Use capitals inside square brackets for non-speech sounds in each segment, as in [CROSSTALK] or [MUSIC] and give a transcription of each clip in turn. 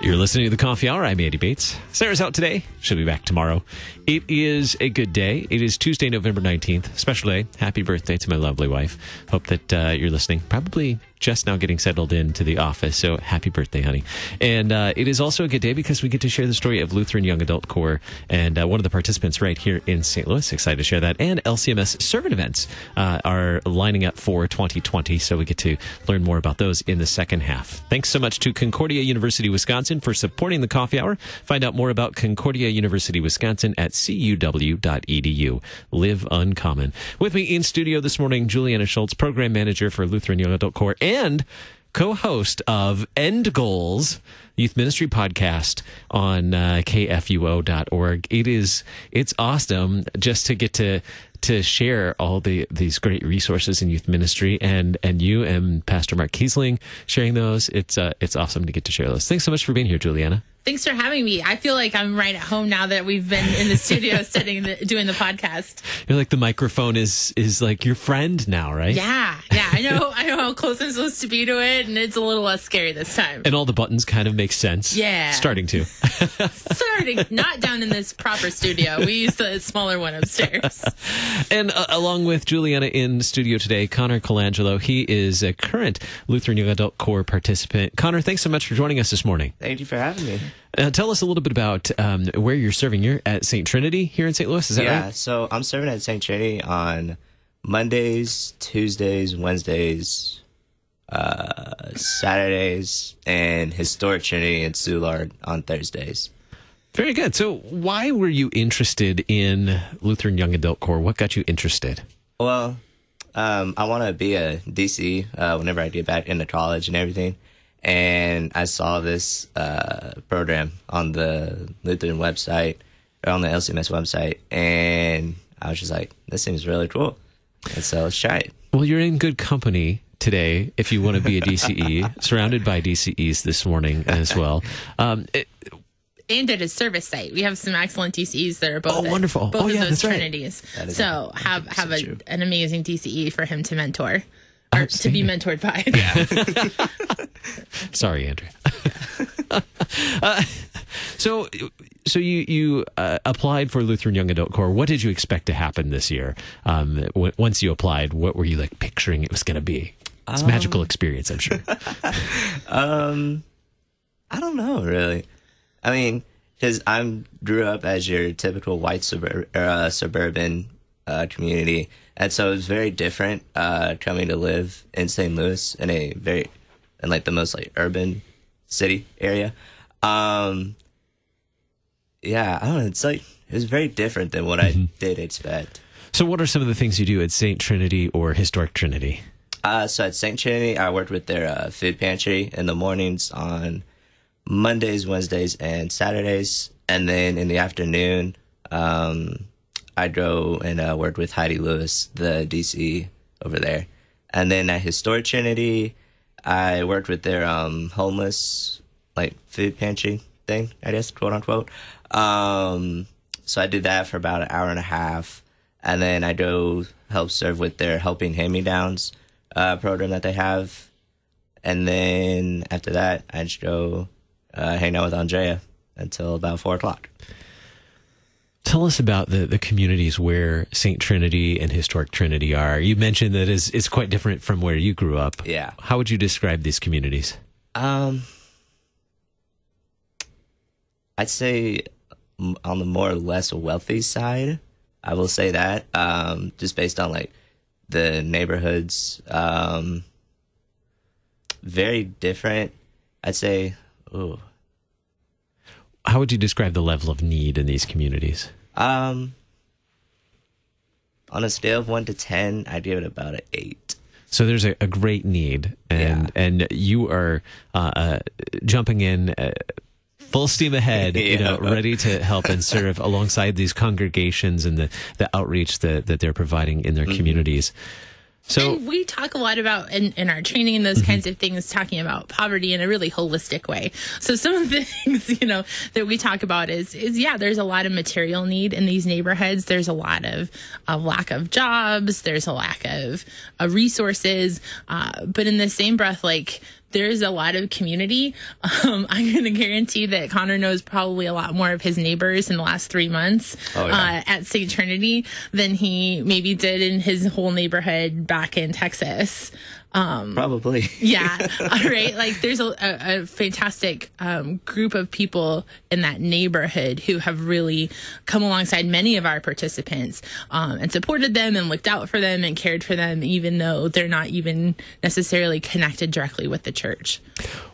You're listening to the Coffee Hour. I'm Andy Bates. Sarah's out today. She'll be back tomorrow. It is a good day. It is Tuesday, November 19th. Special day. Happy birthday to my lovely wife. Hope that uh, you're listening. Probably just now getting settled into the office. So happy birthday, honey. And uh, it is also a good day because we get to share the story of Lutheran Young Adult Corps and uh, one of the participants right here in St. Louis. Excited to share that. And LCMS servant events uh, are lining up for 2020. So we get to learn more about those in the second half. Thanks so much to Concordia University, Wisconsin for supporting the coffee hour. Find out more about Concordia University, Wisconsin at cuw.edu. Live uncommon. With me in studio this morning, Julianna Shults, program manager for Lutheran Young Adult Corps and co-host of End Goals Youth Ministry podcast on uh, kfuo.org. It is it's awesome just to get to to share all the these great resources in youth ministry and and you and Pastor Mark Kiessling sharing those. It's uh, it's awesome to get to share those. Thanks so much for being here, Julianna. Thanks for having me. I feel like I'm right at home now that we've been in the studio [LAUGHS] sitting the, doing the podcast. You're like the microphone is is like your friend now, right? Yeah, yeah. I know. I know how close I'm supposed to be to it, and it's a little less scary this time. And all the buttons kind of make sense. Yeah, starting to. [LAUGHS] starting not down in this proper studio. We use the smaller one upstairs. [LAUGHS] and uh, along with Julianna in studio today, Connor Colangelo. He is a current Lutheran Young Adult Corps participant. Connor, thanks so much for joining us this morning. Thank you for having me. Uh, tell us a little bit about um, where you're serving. You're at St. Trinity here in St. Louis, is that yeah, right? so I'm serving at St. Trinity on Mondays, Tuesdays, Wednesdays, uh, Saturdays, and Historic Trinity and Soulard on Thursdays. Very good. So, why were you interested in Lutheran Young Adult Corps? What got you interested? Well, um, I want to be a DC uh, whenever I get back into college and everything. And I saw this uh, program on the Lutheran website, or on the LCMS website, and I was just like, this seems really cool. And so let's try it. Well, you're in good company today if you want to be a DCE, [LAUGHS] surrounded by DCEs this morning as well. Um, it, and at a service site. We have some excellent DCEs that are both oh, at, wonderful. both oh, of yeah, those that's right. trinities. So have have so a, an amazing DCE for him to mentor. Or to be mentored by. [LAUGHS] [LAUGHS] Sorry, Andrea. [LAUGHS] uh, so, so you you uh, applied for Lutheran Young Adult Corps. What did you expect to happen this year? Um, w- once you applied, what were you like picturing it was going to be? It's a magical experience, I'm sure. [LAUGHS] Um, I don't know really. I mean, because I'm grew up as your typical white suburb, uh, suburban uh, community, and so it was very different uh, coming to live in St. Louis in a very in like the most like urban city area. Um, yeah, I don't know. It's like it was very different than what I did expect. so, what are some of the things you do at St. Trinity or Historic Trinity? Uh, so at St. Trinity, I worked with their uh, food pantry in the mornings on Mondays, Wednesdays, and Saturdays. And then in the afternoon, um, I go and uh, worked with Heidi Lewis, the DC over there. And then at Historic Trinity, I worked with their um, homeless like food pantry thing, I guess, quote unquote. Um, so I did that for about an hour and a half, and then I go help serve with their helping hand me downs uh, program that they have, and then after that I just go uh, hang out with Andrea until about four o'clock. Tell us about the, the communities where St. Trinity and Historic Trinity are. You mentioned that is it's quite different from where you grew up. Yeah. How would you describe these communities? Um, I'd say on the more or less wealthy side, I will say that. Um, just based on like the neighborhoods, um, very different. I'd say, ooh, How would you describe the level of need in these communities? Um, on a scale of one to ten, I'd give it about an eight. So there's a, a great need, and and you are uh, uh, jumping in. Uh, Full steam ahead, you know, ready to help and serve [LAUGHS] alongside these congregations and the, the outreach that, that they're providing in their communities. So and we talk a lot about in, in our training and those kinds of things, talking about poverty in a really holistic way. So some of the [LAUGHS] things, you know, that we talk about is, is yeah, there's a lot of material need in these neighborhoods. There's a lot of, of lack of jobs. There's a lack of, of resources. Uh, but in the same breath, like, there's a lot of community. [LAUGHS] Um, I'm going to guarantee that Connor knows probably a lot more of his neighbors in the last three months Oh, yeah. uh, at St. Trinity than he maybe did in his whole neighborhood back in Texas. Probably. [LAUGHS] Yeah, [LAUGHS] all right. Like there's a, a, a fantastic um, group of people in that neighborhood who have really come alongside many of our participants um, and supported them and looked out for them and cared for them, even though they're not even necessarily connected directly with the church.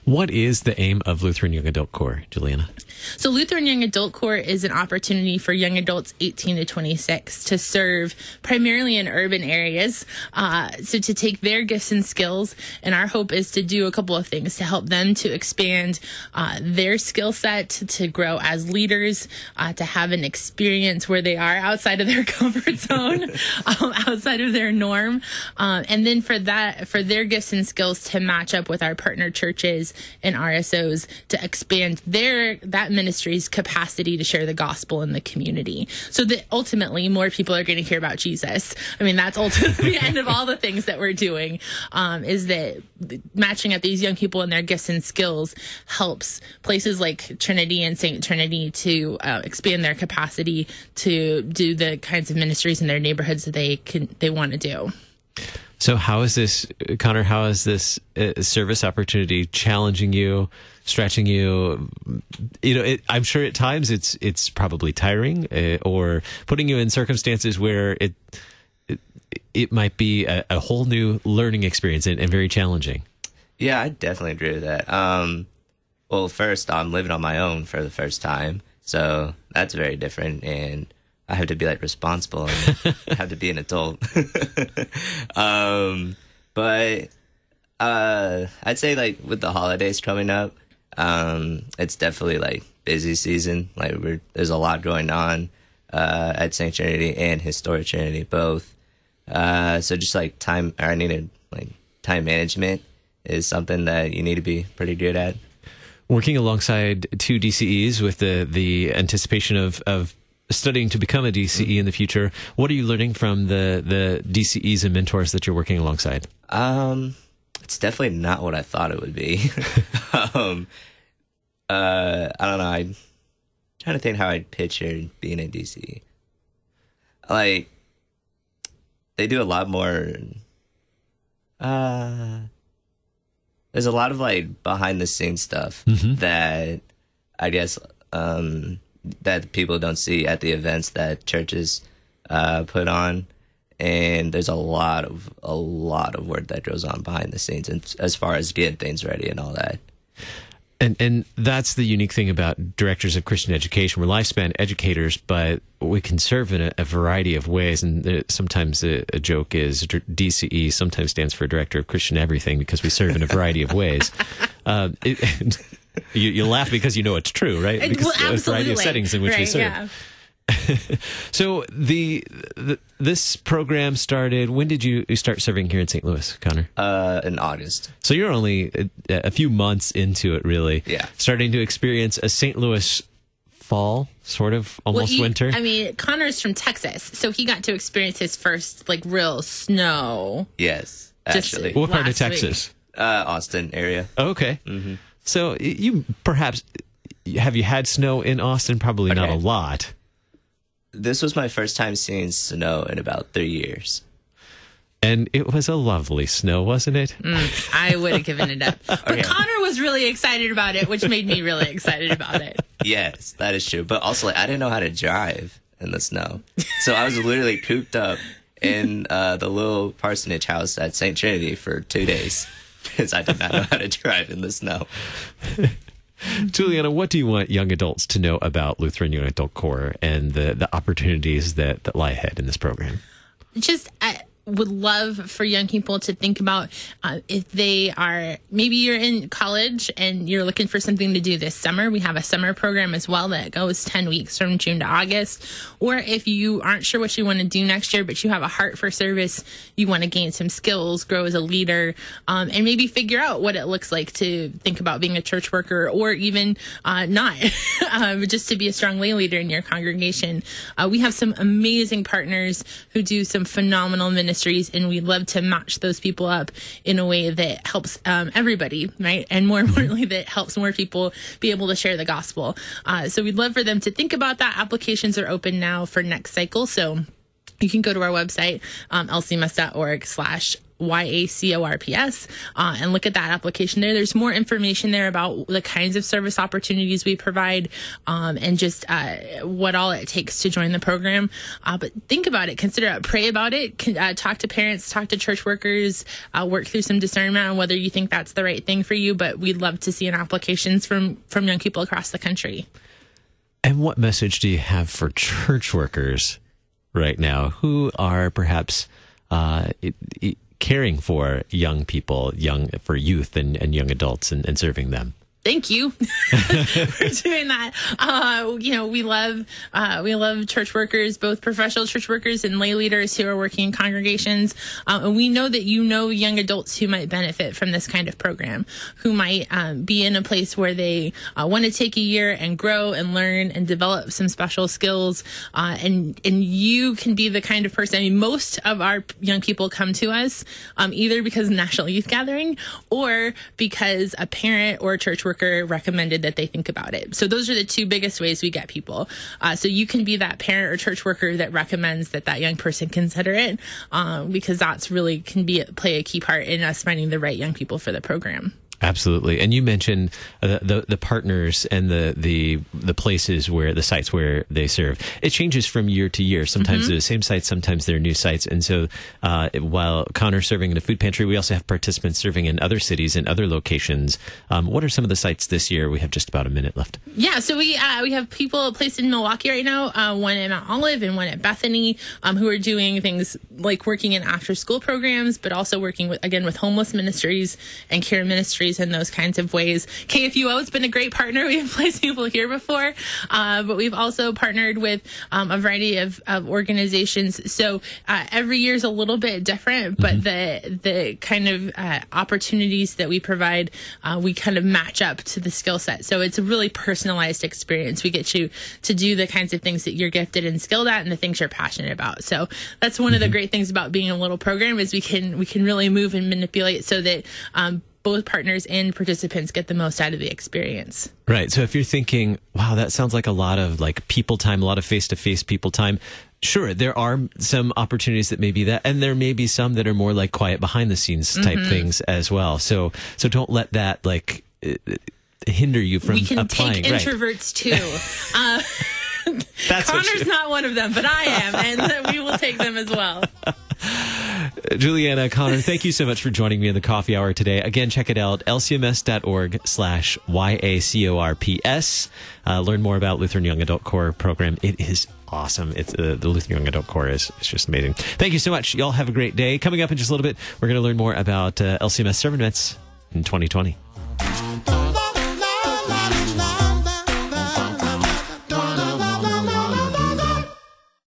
What is the aim of Lutheran Young Adult Corps, Julianna? So, Lutheran Young Adult Corps is an opportunity for young adults 18 to 26 to serve primarily in urban areas. Uh, so, to take their gifts and skills, and our hope is to do a couple of things to help them to expand uh, their skill set, to grow as leaders, uh, to have an experience where they are outside of their [LAUGHS] comfort zone, [LAUGHS] um, outside of their norm, um, and then for that, for their gifts and skills to match up with our partner churches and RSOs to expand their that ministry's capacity to share the gospel in the community, so that ultimately more people are going to hear about Jesus. I mean, that's ultimately the end of all the things that we're doing. Um, is that matching up these young people and their gifts and skills helps places like Trinity and Saint Trinity to uh, expand their capacity to do the kinds of ministries in their neighborhoods that they can they want to do. So, how is this, Connor? How is this uh, service opportunity challenging you, stretching you? You know, it, I'm sure at times it's it's probably tiring, uh, or putting you in circumstances where it it, it might be a, a whole new learning experience and, and very challenging. Yeah, I definitely agree with that. Um, well, first, I'm living on my own for the first time, so that's very different, and I have to be like responsible and [LAUGHS] have to be an adult. [LAUGHS] um, but uh, I'd say like with the holidays coming up, um, it's definitely like busy season. Like we're, there's a lot going on uh, at Saint Trinity and Historic Trinity both. Uh, so just like time, or I needed like time management is something that you need to be pretty good at. Working alongside two DCEs with the the anticipation of of studying to become a DCE in the future, what are you learning from the the DCEs and mentors that you're working alongside? Um, it's definitely not what I thought it would be. [LAUGHS] [LAUGHS] um, uh, I don't know. I'm trying to think how I'd picture being a DCE. Like, they do a lot more. Uh, there's a lot of like behind the scenes stuff that I guess um, that people don't see at the events that churches uh, put on and there's a lot of a lot of work that goes on behind the scenes and as far as getting things ready and all that And and that's the unique thing about directors of Christian education. We're lifespan educators, but we can serve in a, a variety of ways. And uh, sometimes a, a joke is DCE sometimes stands for Director of Christian Everything because we serve in a variety of ways. [LAUGHS] Uh, it, you, you laugh because you know it's true, right? And- Because well, a variety of absolutely. settings in which we Right, serve. yeah. [LAUGHS] So the, the this program started. When did you you start serving here in St. Louis, Connor? uh in august So you're only a, a few months into it, really. Yeah. Starting to experience a St. Louis fall, sort of Well, almost you- winter. I mean, Connor's from Texas, so he got to experience his first like real snow. yes Just- actually what part of last week. Texas? uh austin area Oh, okay. So you perhaps have you had snow in Austin? Probably not a lot. this was my first time seeing snow in about three years And it was a lovely snow, wasn't it? I would have given it up, [LAUGHS] but Connor was really excited about it, which made me really excited about it. [LAUGHS] yes that is true but also like i didn't know how to drive in the snow so i was literally cooped up in uh the little parsonage house at st trinity for two days because i did not know how to drive in the snow [LAUGHS] Julianna, what do you want young adults to know about Lutheran Young Adult Corps and the, the opportunities that, that lie ahead in this program? just I, would love for young people to think about uh, if they are maybe you're in college and you're looking for something to do this summer. We have a summer program as well that goes 10 weeks from June to August. Or if you aren't sure what you want to do next year, but you have a heart for service, you want to gain some skills, grow as a leader, um, and maybe figure out what it looks like to think about being a church worker or even uh, not, [LAUGHS] um, just to be a strong lay leader in your congregation. Uh, we have some amazing partners who do some phenomenal ministry ministries, and we'd love to match those people up in a way that helps um, everybody, right? And more [LAUGHS] importantly, that helps more people be able to share the gospel. Uh, so we'd love for them to think about that. Applications are open now for next cycle. So you can go to our website, um, lcms.org slash YACORPS, uh, and look at that application there. There's more information there about the kinds of service opportunities we provide um, and just uh, what all it takes to join the program. Uh, but think about it, consider it, pray about it, can, uh, talk to parents, talk to church workers, uh, work through some discernment on whether you think that's the right thing for you. But we'd love to see an applications from from young people across the country. And what message do you have for church workers right now who are perhaps uh, it, it, caring for young people, young for youth and, and young adults and, and serving them thank you [LAUGHS] for doing that. Uh, you know, we love uh, we love church workers, both professional church workers and lay leaders who are working in congregations. Uh, and we know that you know young adults who might benefit from this kind of program, who might um, be in a place where they uh, want to take a year and grow and learn and develop some special skills. Uh, and and you can be the kind of person. I mean, most of our young people come to us um, either because National Youth Gathering or because a parent or a church worker worker recommended that they think about it. So those are the two biggest ways we get people. Uh, so you can be that parent or church worker that recommends that that young person consider it, um, because that's really can be play a key part in us finding the right young people for the program. Absolutely, and you mentioned uh, the the partners and the the the places where the sites where they serve. It changes from year to year. Sometimes mm-hmm. they're the same sites, sometimes they're new sites. And so, uh, while Connor's serving in a food pantry, we also have participants serving in other cities and other locations. Um, what are some of the sites this year? We have just about a minute left. Yeah, so we uh, we have people placed in Milwaukee right now, uh, one in Mount Olive and one at Bethany, um, who are doing things like working in after school programs, but also working with again with homeless ministries and care ministries in those kinds of ways. KFUO has been a great partner. [LAUGHS] We've placed people here before, uh, but we've also partnered with um, a variety of, of organizations. So uh, every year is a little bit different, but mm-hmm. the the kind of uh, opportunities that we provide, uh, we kind of match up to the skill set. So it's a really personalized experience. We get you to do the kinds of things that you're gifted and skilled at, and the things you're passionate about. So that's one mm-hmm. of the mm-hmm. great things about being a little program is we can we can really move and manipulate so that um, both partners and participants get the most out of the experience. Right. So if you're thinking, wow, that sounds like a lot of like people time, a lot of face to face people time. Sure, there are some opportunities that may be that, and there may be some that are more like quiet behind the scenes type mm-hmm. things as well. So, so don't let that like hinder you from we can applying. take introverts right. too. [LAUGHS] Uh, That's Connor's not one of them, but I am, and we will take them as well. [LAUGHS] Julianna Connor, thank you so much for joining me in the coffee hour today. Again, check it out, lcms.org slash Y-A-C-O-R-P-S. Uh, learn more about Lutheran Young Adult Corps program. It is awesome. It's uh, the Lutheran Young Adult Corps is it's just amazing. Thank you so much. Y'all have a great day. Coming up in just a little bit, we're going to learn more about uh, LCMS Sermon in 2020.